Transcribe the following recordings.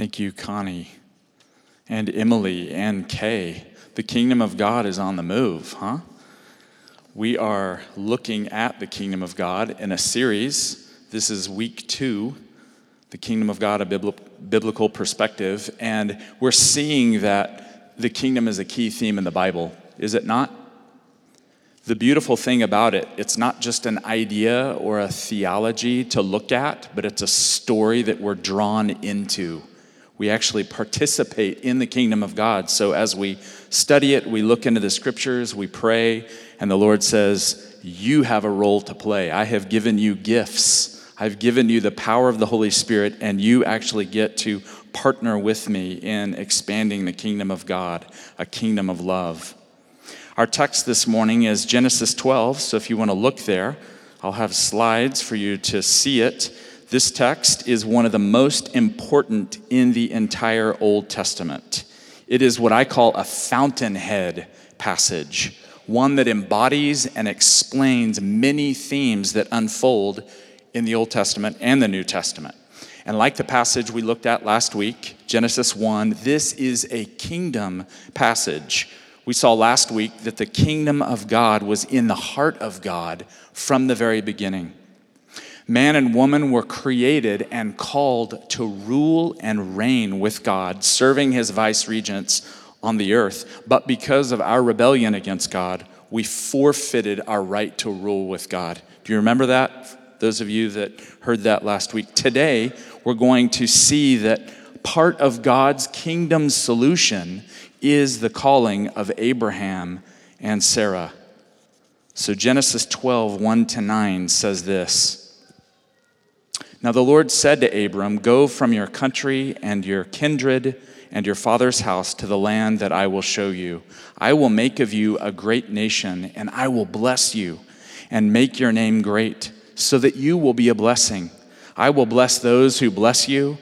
Thank you, Connie, and Emily, and Kay. The kingdom of God is on the move, huh? We are looking at the kingdom of God in a series. This is week two, the kingdom of God, a biblical perspective. And we're seeing that the kingdom is a key theme in the Bible, is it not? The beautiful thing about it, it's not just an idea or a theology to look at, but it's a story that we're drawn into. We actually participate in the kingdom of God. So as we study it, we look into the scriptures, we pray, and the Lord says, You have a role to play. I have given you gifts. I've given you the power of the Holy Spirit, and you actually get to partner with me in expanding the kingdom of God, a kingdom of love. Our text this morning is Genesis 12, so if you want to look there, I'll have slides for you to see it. This text is one of the most important in the entire Old Testament. It is what I call a fountainhead passage, one that embodies and explains many themes that unfold in the Old Testament and the New Testament. And like the passage we looked at last week, Genesis 1, this is a kingdom passage we saw last week that the kingdom of God was in the heart of God from the very beginning. Man and woman were created and called to rule and reign with God, serving his vice regents on the earth. But because of our rebellion against God, we forfeited our right to rule with God. Do you remember that? Those of you that heard that last week. Today, we're going to see that part of God's kingdom solution is the calling of Abraham and Sarah. So Genesis 12, 1 to 9 says this. Now the Lord said to Abram, Go from your country and your kindred and your father's house to the land that I will show you. I will make of you a great nation, and I will bless you and make your name great, so that you will be a blessing. I will bless those who bless you,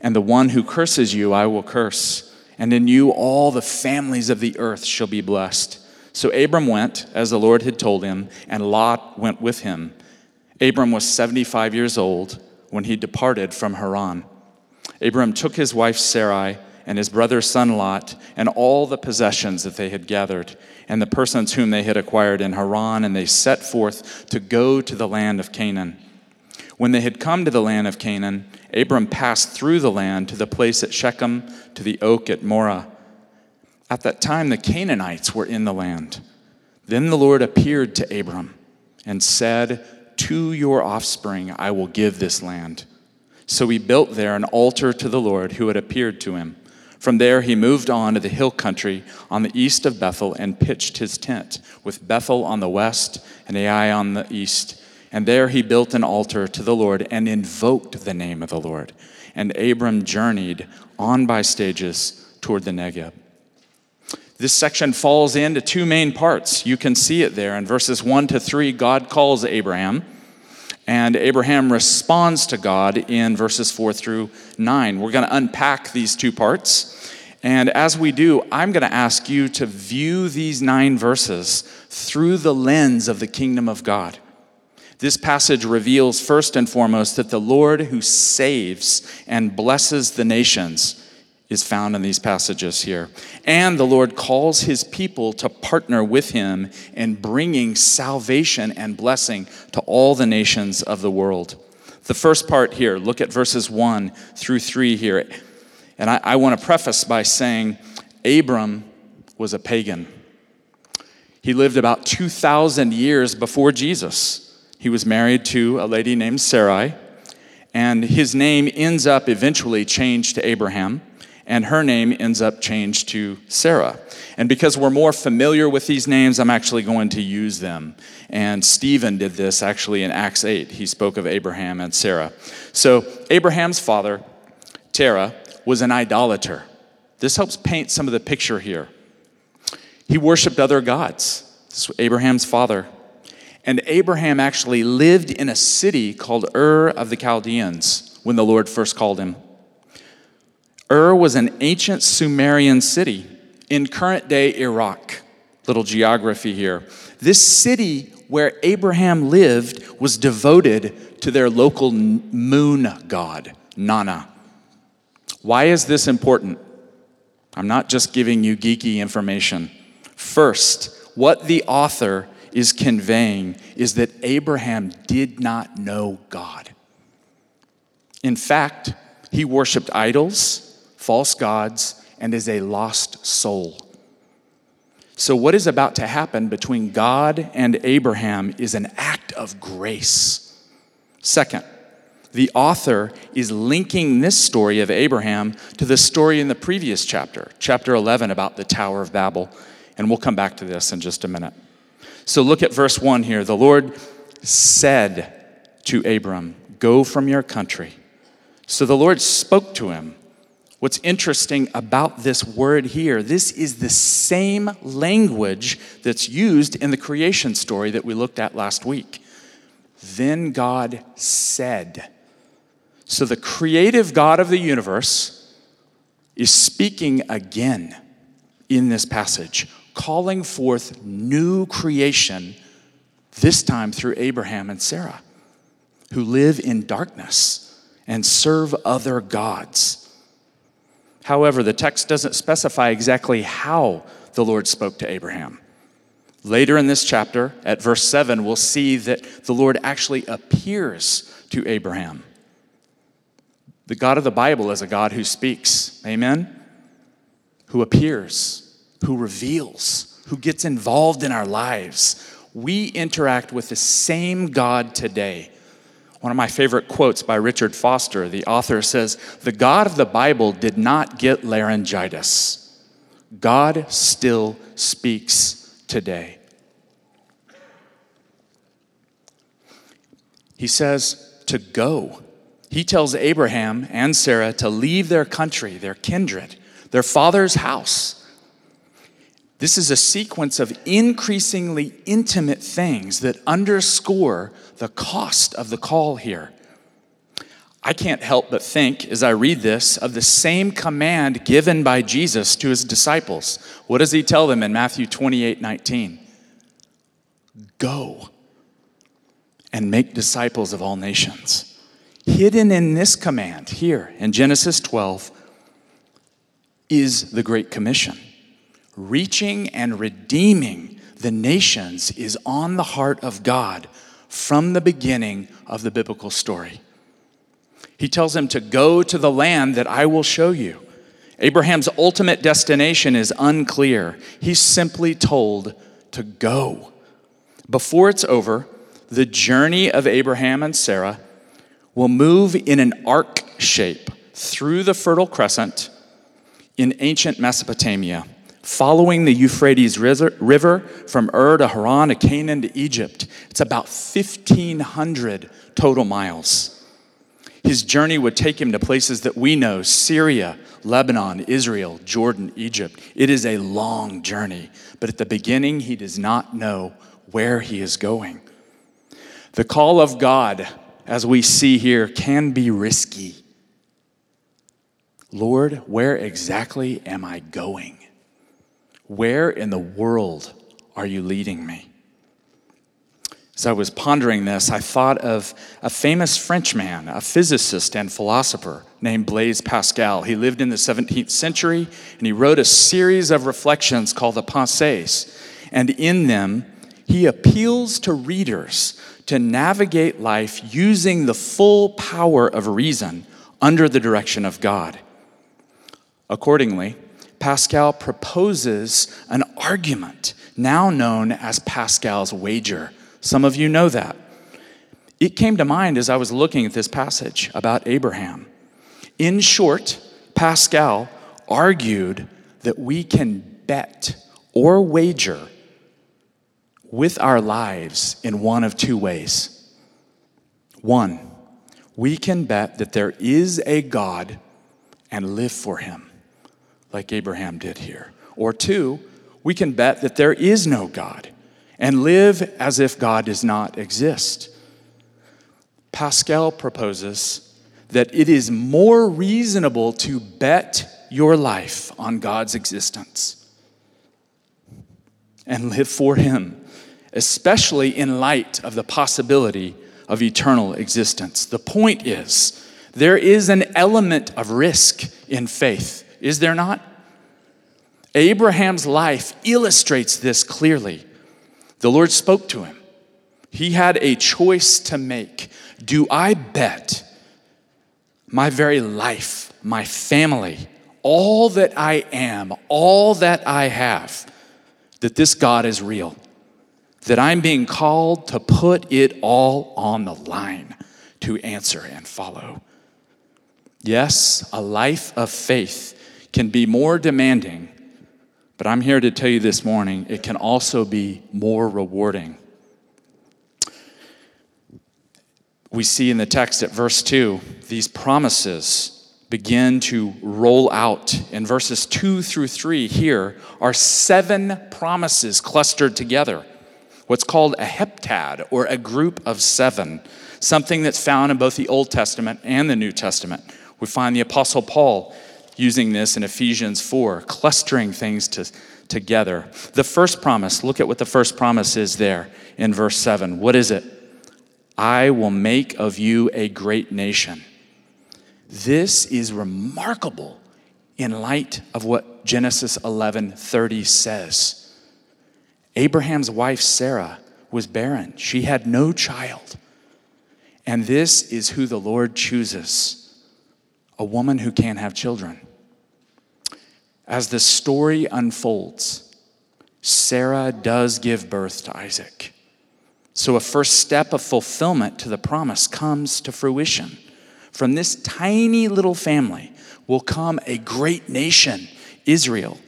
and the one who curses you I will curse and in you all the families of the earth shall be blessed. So Abram went, as the Lord had told him, and Lot went with him. Abram was 75 years old when he departed from Haran. Abram took his wife Sarai and his brother's son Lot and all the possessions that they had gathered and the persons whom they had acquired in Haran, and they set forth to go to the land of Canaan. When they had come to the land of Canaan, Abram passed through the land to the place at Shechem, to the oak at Moreh. At that time, the Canaanites were in the land. Then the Lord appeared to Abram and said, To your offspring I will give this land. So he built there an altar to the Lord who had appeared to him. From there, he moved on to the hill country on the east of Bethel and pitched his tent, with Bethel on the west and Ai on the east. And there he built an altar to the Lord and invoked the name of the Lord. And Abram journeyed on by stages toward the Negeb. This section falls into two main parts. You can see it there in verses 1 to 3. God calls Abraham, and Abraham responds to God in verses 4 through 9. We're going to unpack these two parts. And as we do, I'm going to ask you to view these nine verses through the lens of the kingdom of God. This passage reveals first and foremost that the Lord who saves and blesses the nations is found in these passages here. And the Lord calls his people to partner with him in bringing salvation and blessing to all the nations of the world. The first part here, look at verses 1 through 3 here. And I, I want to preface by saying Abram was a pagan. He lived about 2,000 years before Jesus. He was married to a lady named Sarai, and his name ends up eventually changed to Abraham, and her name ends up changed to Sarah. And because we're more familiar with these names, I'm actually going to use them. And Stephen did this actually in Acts 8. He spoke of Abraham and Sarah. So, Abraham's father, Terah, was an idolater. This helps paint some of the picture here. He worshiped other gods. This Abraham's father and Abraham actually lived in a city called Ur of the Chaldeans when the Lord first called him. Ur was an ancient Sumerian city in current day Iraq. Little geography here. This city where Abraham lived was devoted to their local moon god, Nana. Why is this important? I'm not just giving you geeky information. First, what the author is conveying is that Abraham did not know God. In fact, he worshiped idols, false gods, and is a lost soul. So, what is about to happen between God and Abraham is an act of grace. Second, the author is linking this story of Abraham to the story in the previous chapter, chapter 11, about the Tower of Babel. And we'll come back to this in just a minute. So look at verse 1 here. The Lord said to Abram, Go from your country. So the Lord spoke to him. What's interesting about this word here, this is the same language that's used in the creation story that we looked at last week. Then God said. So the creative God of the universe is speaking again in this passage, calling forth new creation, this time through Abraham and Sarah, who live in darkness and serve other gods. However, the text doesn't specify exactly how the Lord spoke to Abraham. Later in this chapter, at verse 7, we'll see that the Lord actually appears to Abraham the God of the Bible is a God who speaks. Amen? Who appears, who reveals, who gets involved in our lives. We interact with the same God today. One of my favorite quotes by Richard Foster, the author says, The God of the Bible did not get laryngitis. God still speaks today. He says to go he tells Abraham and Sarah to leave their country, their kindred, their father's house. This is a sequence of increasingly intimate things that underscore the cost of the call here. I can't help but think, as I read this, of the same command given by Jesus to his disciples. What does he tell them in Matthew 28 19? Go and make disciples of all nations. Hidden in this command here in Genesis 12 is the Great Commission. Reaching and redeeming the nations is on the heart of God from the beginning of the biblical story. He tells them to go to the land that I will show you. Abraham's ultimate destination is unclear. He's simply told to go. Before it's over, the journey of Abraham and Sarah will move in an arc shape through the Fertile Crescent in ancient Mesopotamia, following the Euphrates River from Ur to Haran to Canaan to Egypt. It's about 1,500 total miles. His journey would take him to places that we know Syria, Lebanon, Israel, Jordan, Egypt. It is a long journey, but at the beginning, he does not know where he is going. The call of God as we see here, can be risky. Lord, where exactly am I going? Where in the world are you leading me? As I was pondering this, I thought of a famous Frenchman, a physicist and philosopher named Blaise Pascal. He lived in the 17th century and he wrote a series of reflections called the Pensées. And in them, he appeals to readers to navigate life using the full power of reason under the direction of God. Accordingly, Pascal proposes an argument now known as Pascal's wager. Some of you know that. It came to mind as I was looking at this passage about Abraham. In short, Pascal argued that we can bet or wager with our lives in one of two ways. One, we can bet that there is a God and live for him, like Abraham did here. Or two, we can bet that there is no God and live as if God does not exist. Pascal proposes that it is more reasonable to bet your life on God's existence and live for Him especially in light of the possibility of eternal existence. The point is, there is an element of risk in faith, is there not? Abraham's life illustrates this clearly. The Lord spoke to him. He had a choice to make. Do I bet my very life, my family, all that I am, all that I have, that this God is real? That I'm being called to put it all on the line to answer and follow. Yes, a life of faith can be more demanding, but I'm here to tell you this morning it can also be more rewarding. We see in the text at verse 2 these promises begin to roll out. In verses 2 through 3, here are seven promises clustered together. What's called a heptad, or a group of seven, something that's found in both the Old Testament and the New Testament. We find the Apostle Paul using this in Ephesians 4, clustering things to, together. The first promise, look at what the first promise is there in verse 7. What is it? I will make of you a great nation. This is remarkable in light of what Genesis 11:30 says. Abraham's wife Sarah was barren. She had no child. And this is who the Lord chooses a woman who can't have children. As the story unfolds, Sarah does give birth to Isaac. So, a first step of fulfillment to the promise comes to fruition. From this tiny little family will come a great nation, Israel.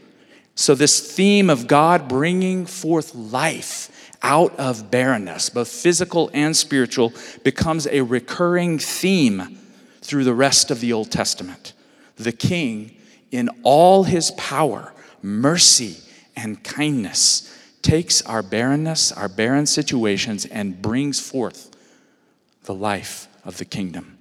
So, this theme of God bringing forth life out of barrenness, both physical and spiritual, becomes a recurring theme through the rest of the Old Testament. The king, in all his power, mercy, and kindness, takes our barrenness, our barren situations, and brings forth the life of the kingdom.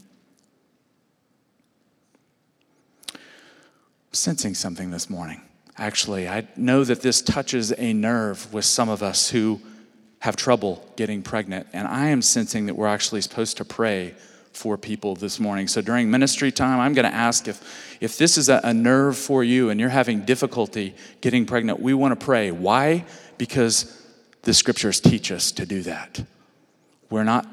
sensing something this morning. Actually, I know that this touches a nerve with some of us who have trouble getting pregnant, and I am sensing that we're actually supposed to pray for people this morning. So during ministry time, I'm going to ask if, if this is a, a nerve for you and you're having difficulty getting pregnant, we want to pray. Why? Because the scriptures teach us to do that. We're not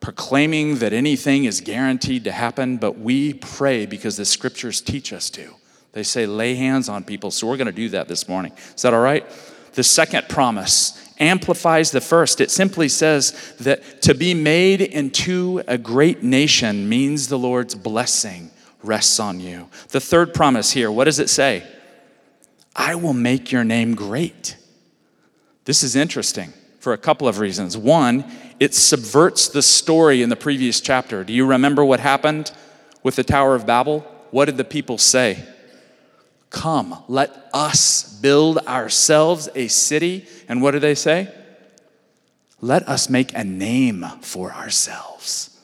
proclaiming that anything is guaranteed to happen, but we pray because the scriptures teach us to. They say lay hands on people, so we're going to do that this morning. Is that all right? The second promise amplifies the first. It simply says that to be made into a great nation means the Lord's blessing rests on you. The third promise here, what does it say? I will make your name great. This is interesting for a couple of reasons. One, it subverts the story in the previous chapter. Do you remember what happened with the Tower of Babel? What did the people say? Come, let us build ourselves a city. And what do they say? Let us make a name for ourselves.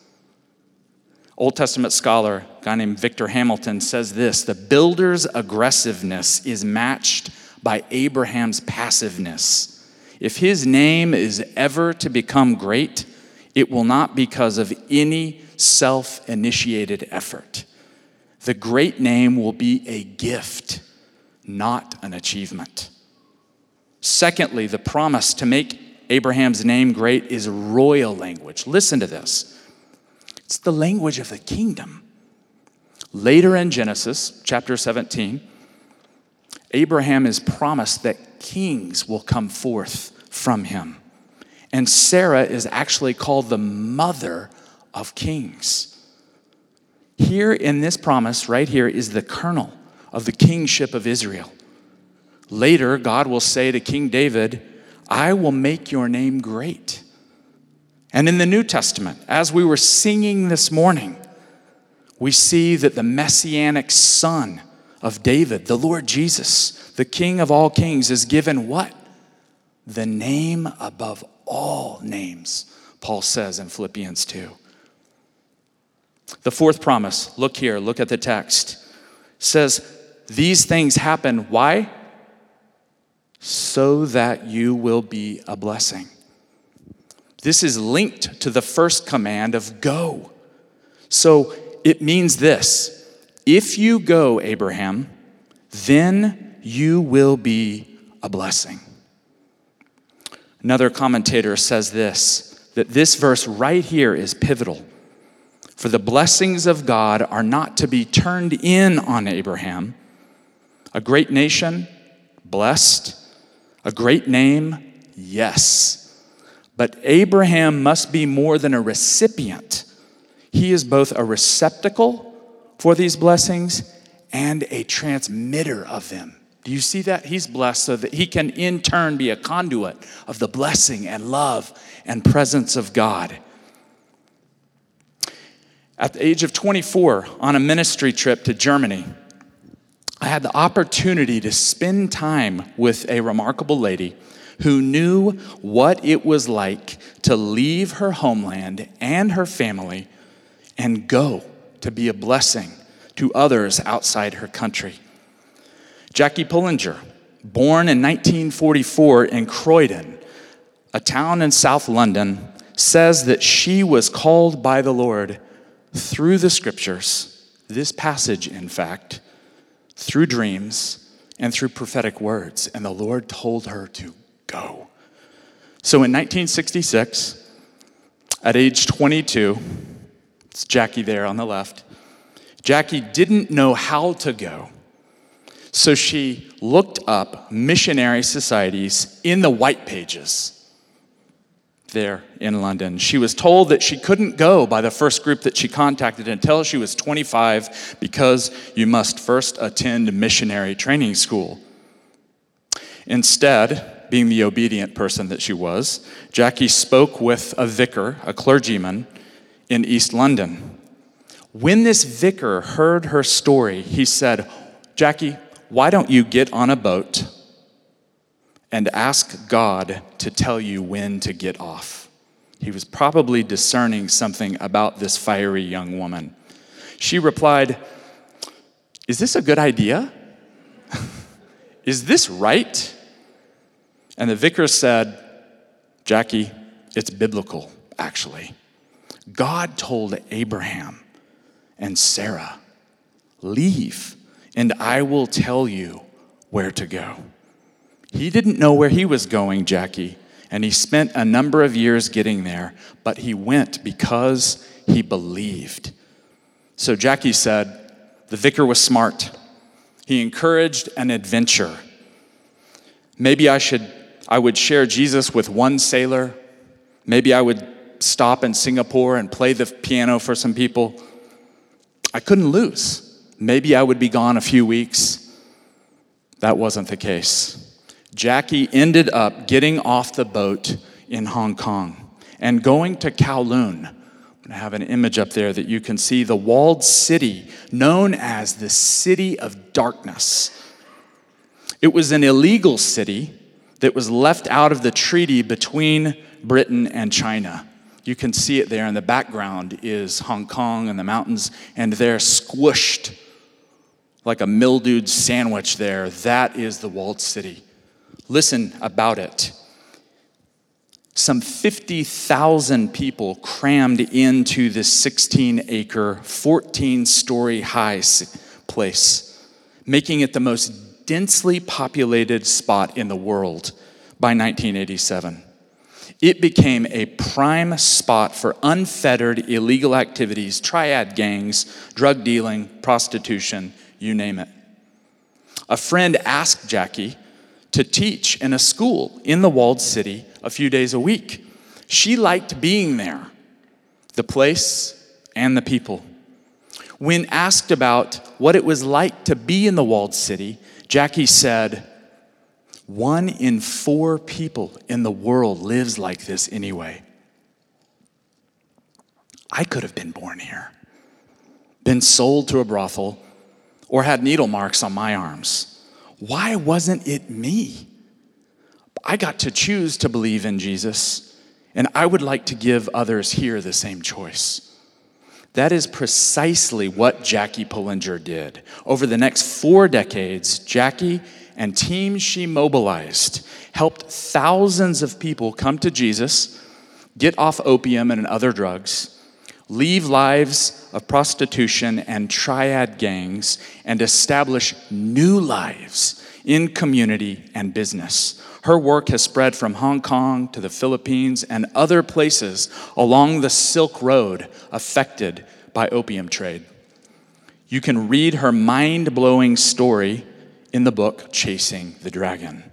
Old Testament scholar, a guy named Victor Hamilton, says this the builder's aggressiveness is matched by Abraham's passiveness. If his name is ever to become great, it will not because of any self initiated effort. The great name will be a gift, not an achievement. Secondly, the promise to make Abraham's name great is royal language. Listen to this it's the language of the kingdom. Later in Genesis chapter 17, Abraham is promised that kings will come forth from him. And Sarah is actually called the mother of kings. Here in this promise, right here, is the kernel of the kingship of Israel. Later, God will say to King David, I will make your name great. And in the New Testament, as we were singing this morning, we see that the messianic son of David, the Lord Jesus, the King of all kings, is given what? The name above all names, Paul says in Philippians 2. The fourth promise, look here, look at the text, says, These things happen. Why? So that you will be a blessing. This is linked to the first command of go. So it means this If you go, Abraham, then you will be a blessing. Another commentator says this that this verse right here is pivotal. For the blessings of God are not to be turned in on Abraham. A great nation, blessed. A great name, yes. But Abraham must be more than a recipient. He is both a receptacle for these blessings and a transmitter of them. Do you see that? He's blessed so that he can in turn be a conduit of the blessing and love and presence of God. At the age of 24, on a ministry trip to Germany, I had the opportunity to spend time with a remarkable lady who knew what it was like to leave her homeland and her family and go to be a blessing to others outside her country. Jackie Pullinger, born in 1944 in Croydon, a town in South London, says that she was called by the Lord through the scriptures, this passage, in fact, through dreams and through prophetic words. And the Lord told her to go. So in 1966, at age 22, it's Jackie there on the left, Jackie didn't know how to go. So she looked up missionary societies in the white pages there in London. She was told that she couldn't go by the first group that she contacted until she was 25 because you must first attend missionary training school. Instead, being the obedient person that she was, Jackie spoke with a vicar, a clergyman, in East London. When this vicar heard her story, he said, Jackie, why don't you get on a boat and ask God to tell you when to get off. He was probably discerning something about this fiery young woman. She replied, Is this a good idea? Is this right? And the vicar said, Jackie, it's biblical, actually. God told Abraham and Sarah, Leave, and I will tell you where to go. He didn't know where he was going, Jackie, and he spent a number of years getting there, but he went because he believed. So Jackie said, the vicar was smart. He encouraged an adventure. Maybe I should I would share Jesus with one sailor. Maybe I would stop in Singapore and play the piano for some people. I couldn't lose. Maybe I would be gone a few weeks. That wasn't the case. Jackie ended up getting off the boat in Hong Kong and going to Kowloon. I have an image up there that you can see the walled city known as the City of Darkness. It was an illegal city that was left out of the treaty between Britain and China. You can see it there in the background is Hong Kong and the mountains, and they're squished like a mildewed sandwich there. That is the walled city. Listen about it. Some 50,000 people crammed into this 16 acre, 14 story high place, making it the most densely populated spot in the world by 1987. It became a prime spot for unfettered illegal activities, triad gangs, drug dealing, prostitution, you name it. A friend asked Jackie to teach in a school in the walled city a few days a week. She liked being there, the place and the people. When asked about what it was like to be in the walled city, Jackie said, One in four people in the world lives like this anyway. I could have been born here, been sold to a brothel, or had needle marks on my arms. Why wasn't it me? I got to choose to believe in Jesus, and I would like to give others here the same choice. That is precisely what Jackie Pullinger did. Over the next four decades, Jackie and teams she mobilized helped thousands of people come to Jesus, get off opium and other drugs, leave lives of prostitution and triad gangs, and establish new lives in community and business. Her work has spread from Hong Kong to the Philippines and other places along the Silk Road affected by opium trade. You can read her mind blowing story in the book Chasing the Dragon.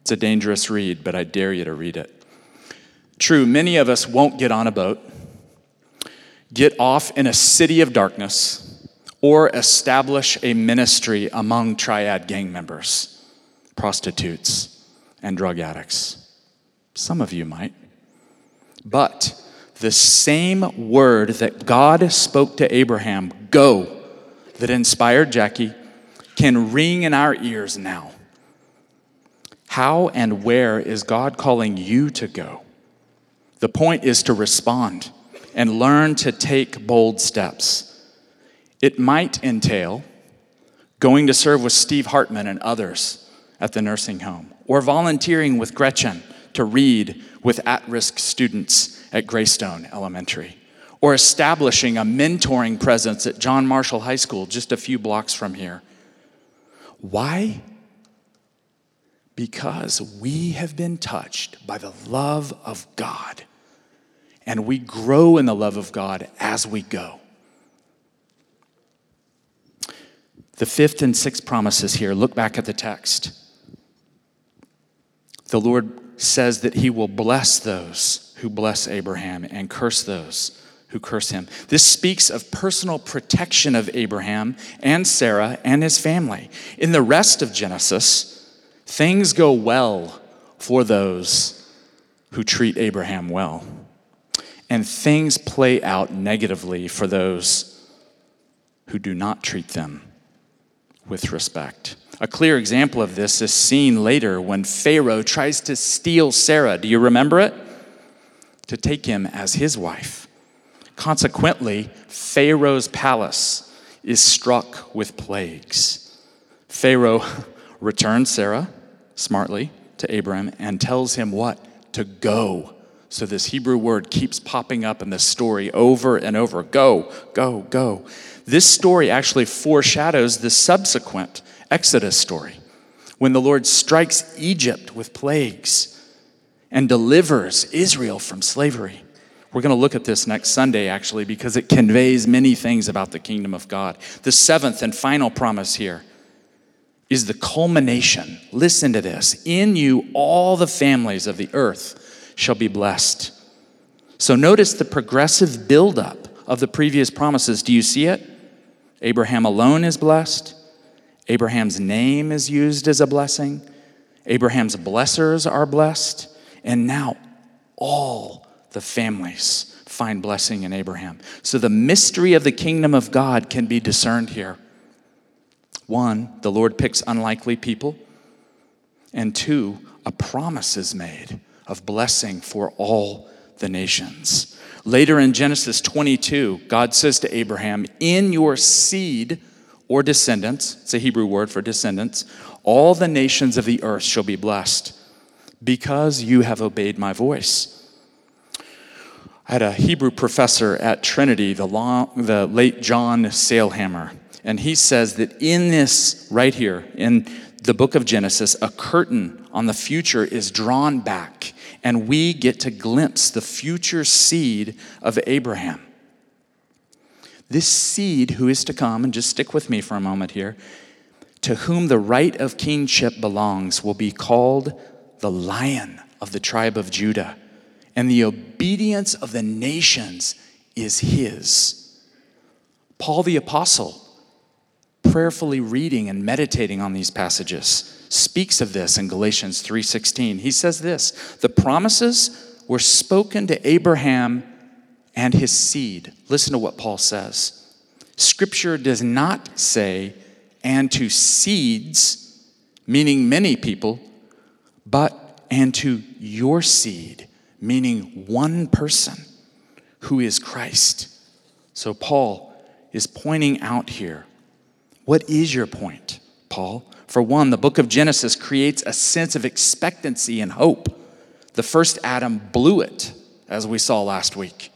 It's a dangerous read, but I dare you to read it. True, many of us won't get on a boat, get off in a city of darkness, or establish a ministry among triad gang members, prostitutes, and drug addicts. Some of you might. But the same word that God spoke to Abraham, go, that inspired Jackie, can ring in our ears now. How and where is God calling you to go? The point is to respond and learn to take bold steps. It might entail going to serve with Steve Hartman and others at the nursing home, or volunteering with Gretchen to read with at risk students at Greystone Elementary, or establishing a mentoring presence at John Marshall High School just a few blocks from here. Why? Because we have been touched by the love of God and we grow in the love of God as we go. The fifth and sixth promises here, look back at the text. The Lord says that he will bless those who bless Abraham and curse those who curse him. This speaks of personal protection of Abraham and Sarah and his family. In the rest of Genesis, things go well for those who treat Abraham well and things play out negatively for those who do not treat them with respect. A clear example of this is seen later when Pharaoh tries to steal Sarah. Do you remember it? To take him as his wife. Consequently, Pharaoh's palace is struck with plagues. Pharaoh returns Sarah smartly to Abram and tells him what? To go so this Hebrew word keeps popping up in this story over and over go, go, go. This story actually foreshadows the subsequent Exodus story when the Lord strikes Egypt with plagues and delivers Israel from slavery. We're going to look at this next Sunday, actually, because it conveys many things about the kingdom of God. The seventh and final promise here is the culmination. Listen to this. In you, all the families of the earth shall be blessed. So notice the progressive buildup of the previous promises. Do you see it? Abraham alone is blessed. Abraham's name is used as a blessing. Abraham's blessers are blessed. And now all the families find blessing in Abraham. So the mystery of the kingdom of God can be discerned here. One, the Lord picks unlikely people. And two, a promise is made of blessing for all the nations. Later in Genesis 22, God says to Abraham, In your seed or descendants, it's a Hebrew word for descendants, all the nations of the earth shall be blessed because you have obeyed my voice. I had a Hebrew professor at Trinity, the, long, the late John Sailhamer, and he says that in this, right here, in the book of Genesis, a curtain on the future is drawn back, and we get to glimpse the future seed of Abraham. This seed who is to come, and just stick with me for a moment here, to whom the right of kingship belongs, will be called the lion of the tribe of Judah, and the obedience of the nations is his. Paul the Apostle prayerfully reading and meditating on these passages speaks of this in Galatians 3:16. He says this, "The promises were spoken to Abraham and his seed." Listen to what Paul says. Scripture does not say and to seeds, meaning many people, but and to your seed, meaning one person who is Christ. So Paul is pointing out here what is your point, Paul? For one, the book of Genesis creates a sense of expectancy and hope. The first Adam blew it, as we saw last week.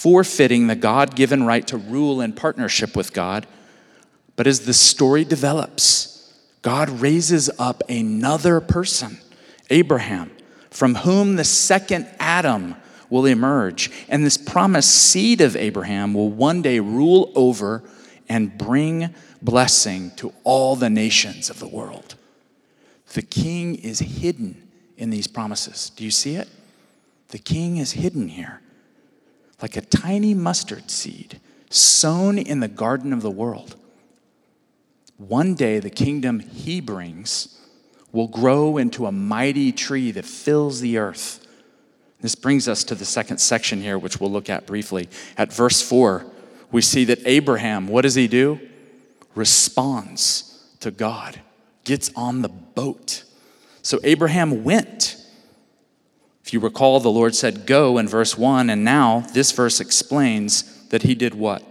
forfeiting the God given right to rule in partnership with God. But as the story develops, God raises up another person, Abraham, from whom the second Adam will emerge. And this promised seed of Abraham will one day rule over and bring blessing to all the nations of the world. The king is hidden in these promises. Do you see it? The king is hidden here, like a tiny mustard seed sown in the garden of the world. One day, the kingdom he brings will grow into a mighty tree that fills the earth. This brings us to the second section here, which we'll look at briefly. At verse 4, we see that Abraham, what does he do? Responds to God, gets on the boat. So Abraham went. If you recall, the Lord said, Go in verse 1, and now this verse explains that he did what?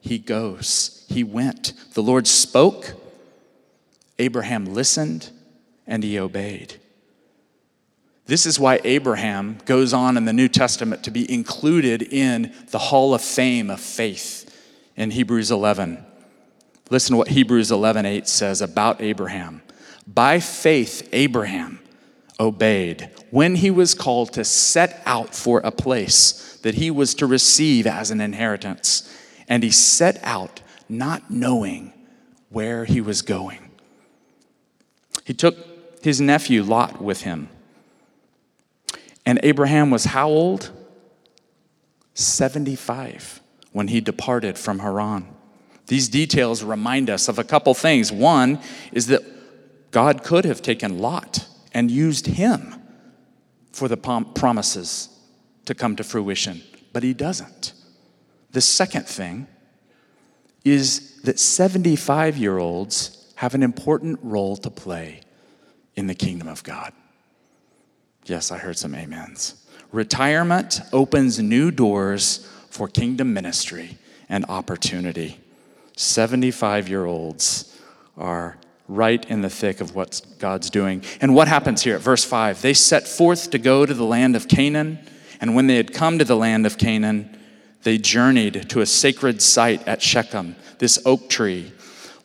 He goes. He went. The Lord spoke, Abraham listened, and he obeyed. This is why Abraham goes on in the New Testament to be included in the Hall of Fame of faith in Hebrews 11. Listen to what Hebrews 11:8 says about Abraham. By faith, Abraham obeyed when he was called to set out for a place that he was to receive as an inheritance. And he set out not knowing where he was going. He took his nephew Lot with him. And Abraham was how old? 75 when he departed from Haran. These details remind us of a couple things. One is that God could have taken Lot and used him for the promises to come to fruition, but he doesn't. The second thing is that 75 year olds have an important role to play in the kingdom of God. Yes, I heard some amens. Retirement opens new doors for kingdom ministry and opportunity. 75 year olds are right in the thick of what God's doing. And what happens here at verse 5? They set forth to go to the land of Canaan, and when they had come to the land of Canaan, they journeyed to a sacred site at Shechem, this oak tree.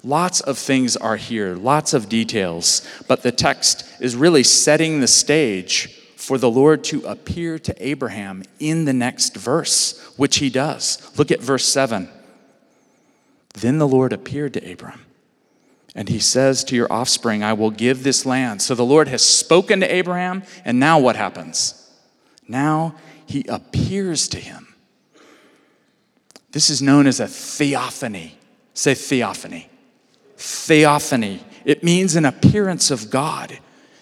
Lots of things are here, lots of details, but the text is really setting the stage for the Lord to appear to Abraham in the next verse, which he does. Look at verse 7. Then the Lord appeared to Abram and he says to your offspring, I will give this land. So the Lord has spoken to Abraham, and now what happens? Now he appears to him. This is known as a theophany. Say theophany. Theophany. It means an appearance of God.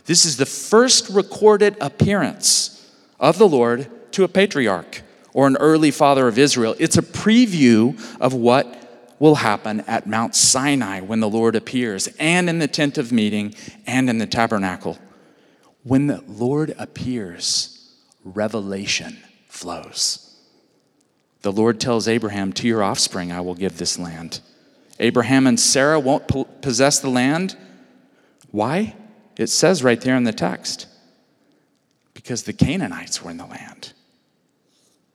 This is the first recorded appearance of the Lord to a patriarch or an early father of Israel. It's a preview of what will happen at Mount Sinai when the Lord appears, and in the tent of meeting, and in the tabernacle. When the Lord appears, revelation flows. The Lord tells Abraham, To your offspring I will give this land. Abraham and Sarah won't possess the land. Why? It says right there in the text because the Canaanites were in the land.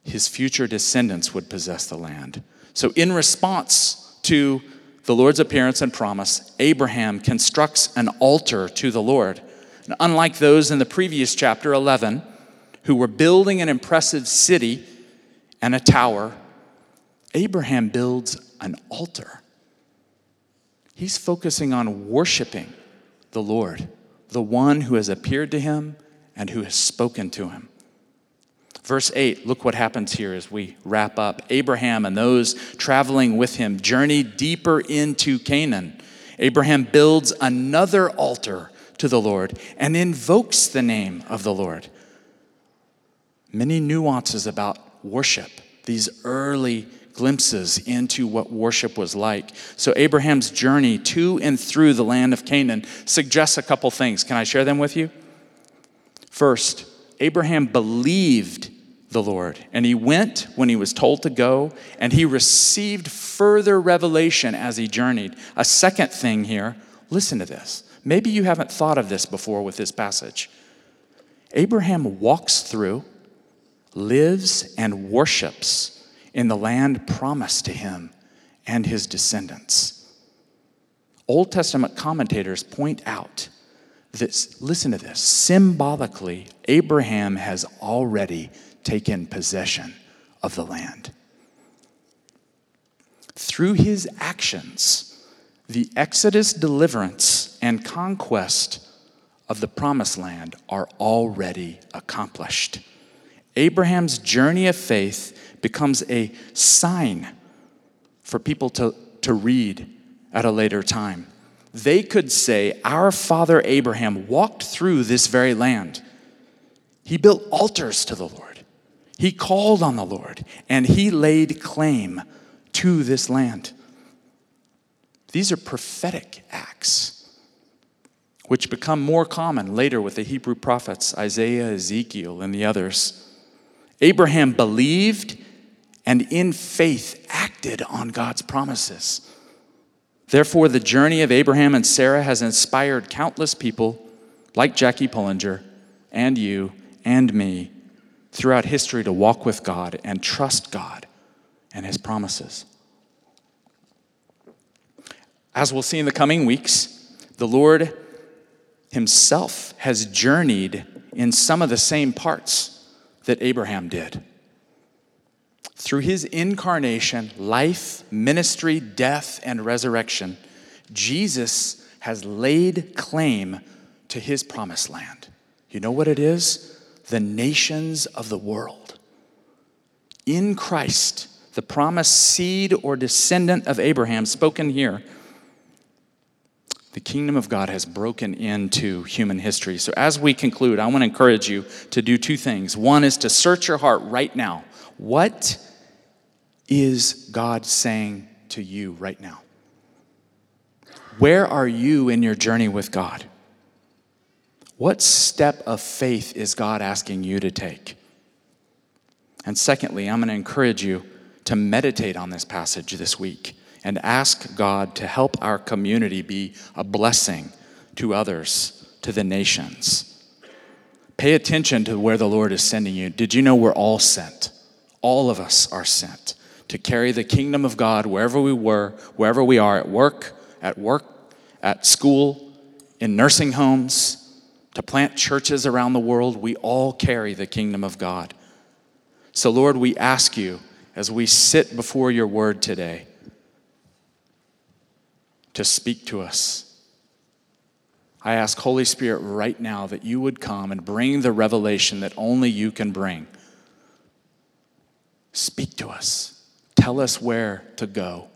His future descendants would possess the land. So, in response to the Lord's appearance and promise, Abraham constructs an altar to the Lord. And unlike those in the previous chapter 11, who were building an impressive city and a tower, Abraham builds an altar. He's focusing on worshiping the Lord, the one who has appeared to him and who has spoken to him. Verse 8, look what happens here as we wrap up. Abraham and those traveling with him journey deeper into Canaan. Abraham builds another altar to the Lord and invokes the name of the Lord. Many nuances about worship, these early glimpses into what worship was like. So, Abraham's journey to and through the land of Canaan suggests a couple things. Can I share them with you? First, Abraham believed the Lord. And he went when he was told to go, and he received further revelation as he journeyed. A second thing here listen to this. Maybe you haven't thought of this before with this passage. Abraham walks through, lives, and worships in the land promised to him and his descendants. Old Testament commentators point out that, listen to this, symbolically, Abraham has already taken possession of the land. Through his actions, the Exodus deliverance and conquest of the promised land are already accomplished. Abraham's journey of faith becomes a sign for people to, to read at a later time. They could say, Our father Abraham walked through this very land. He built altars to the Lord, he called on the Lord, and he laid claim to this land. These are prophetic acts which become more common later with the Hebrew prophets, Isaiah, Ezekiel, and the others. Abraham believed and in faith acted on God's promises. Therefore, the journey of Abraham and Sarah has inspired countless people like Jackie Pullinger and you and me throughout history to walk with God and trust God and His promises. As we'll see in the coming weeks, the Lord Himself has journeyed in some of the same parts that Abraham did through his incarnation, life, ministry, death, and resurrection, Jesus has laid claim to his promised land. You know what it is? The nations of the world. In Christ, the promised seed or descendant of Abraham, spoken here, the kingdom of God has broken into human history. So, as we conclude, I want to encourage you to do two things. One is to search your heart right now. What is God saying to you right now? Where are you in your journey with God? What step of faith is God asking you to take? And secondly, I'm going to encourage you to meditate on this passage this week and ask God to help our community be a blessing to others, to the nations. Pay attention to where the Lord is sending you. Did you know we're all sent? All of us are sent to carry the kingdom of God wherever we were, wherever we are at work, at work, at school, in nursing homes, to plant churches around the world. We all carry the kingdom of God. So, Lord, we ask you as we sit before your word today to speak to us. I ask, Holy Spirit, right now that you would come and bring the revelation that only you can bring. Speak to us. Tell us where to go.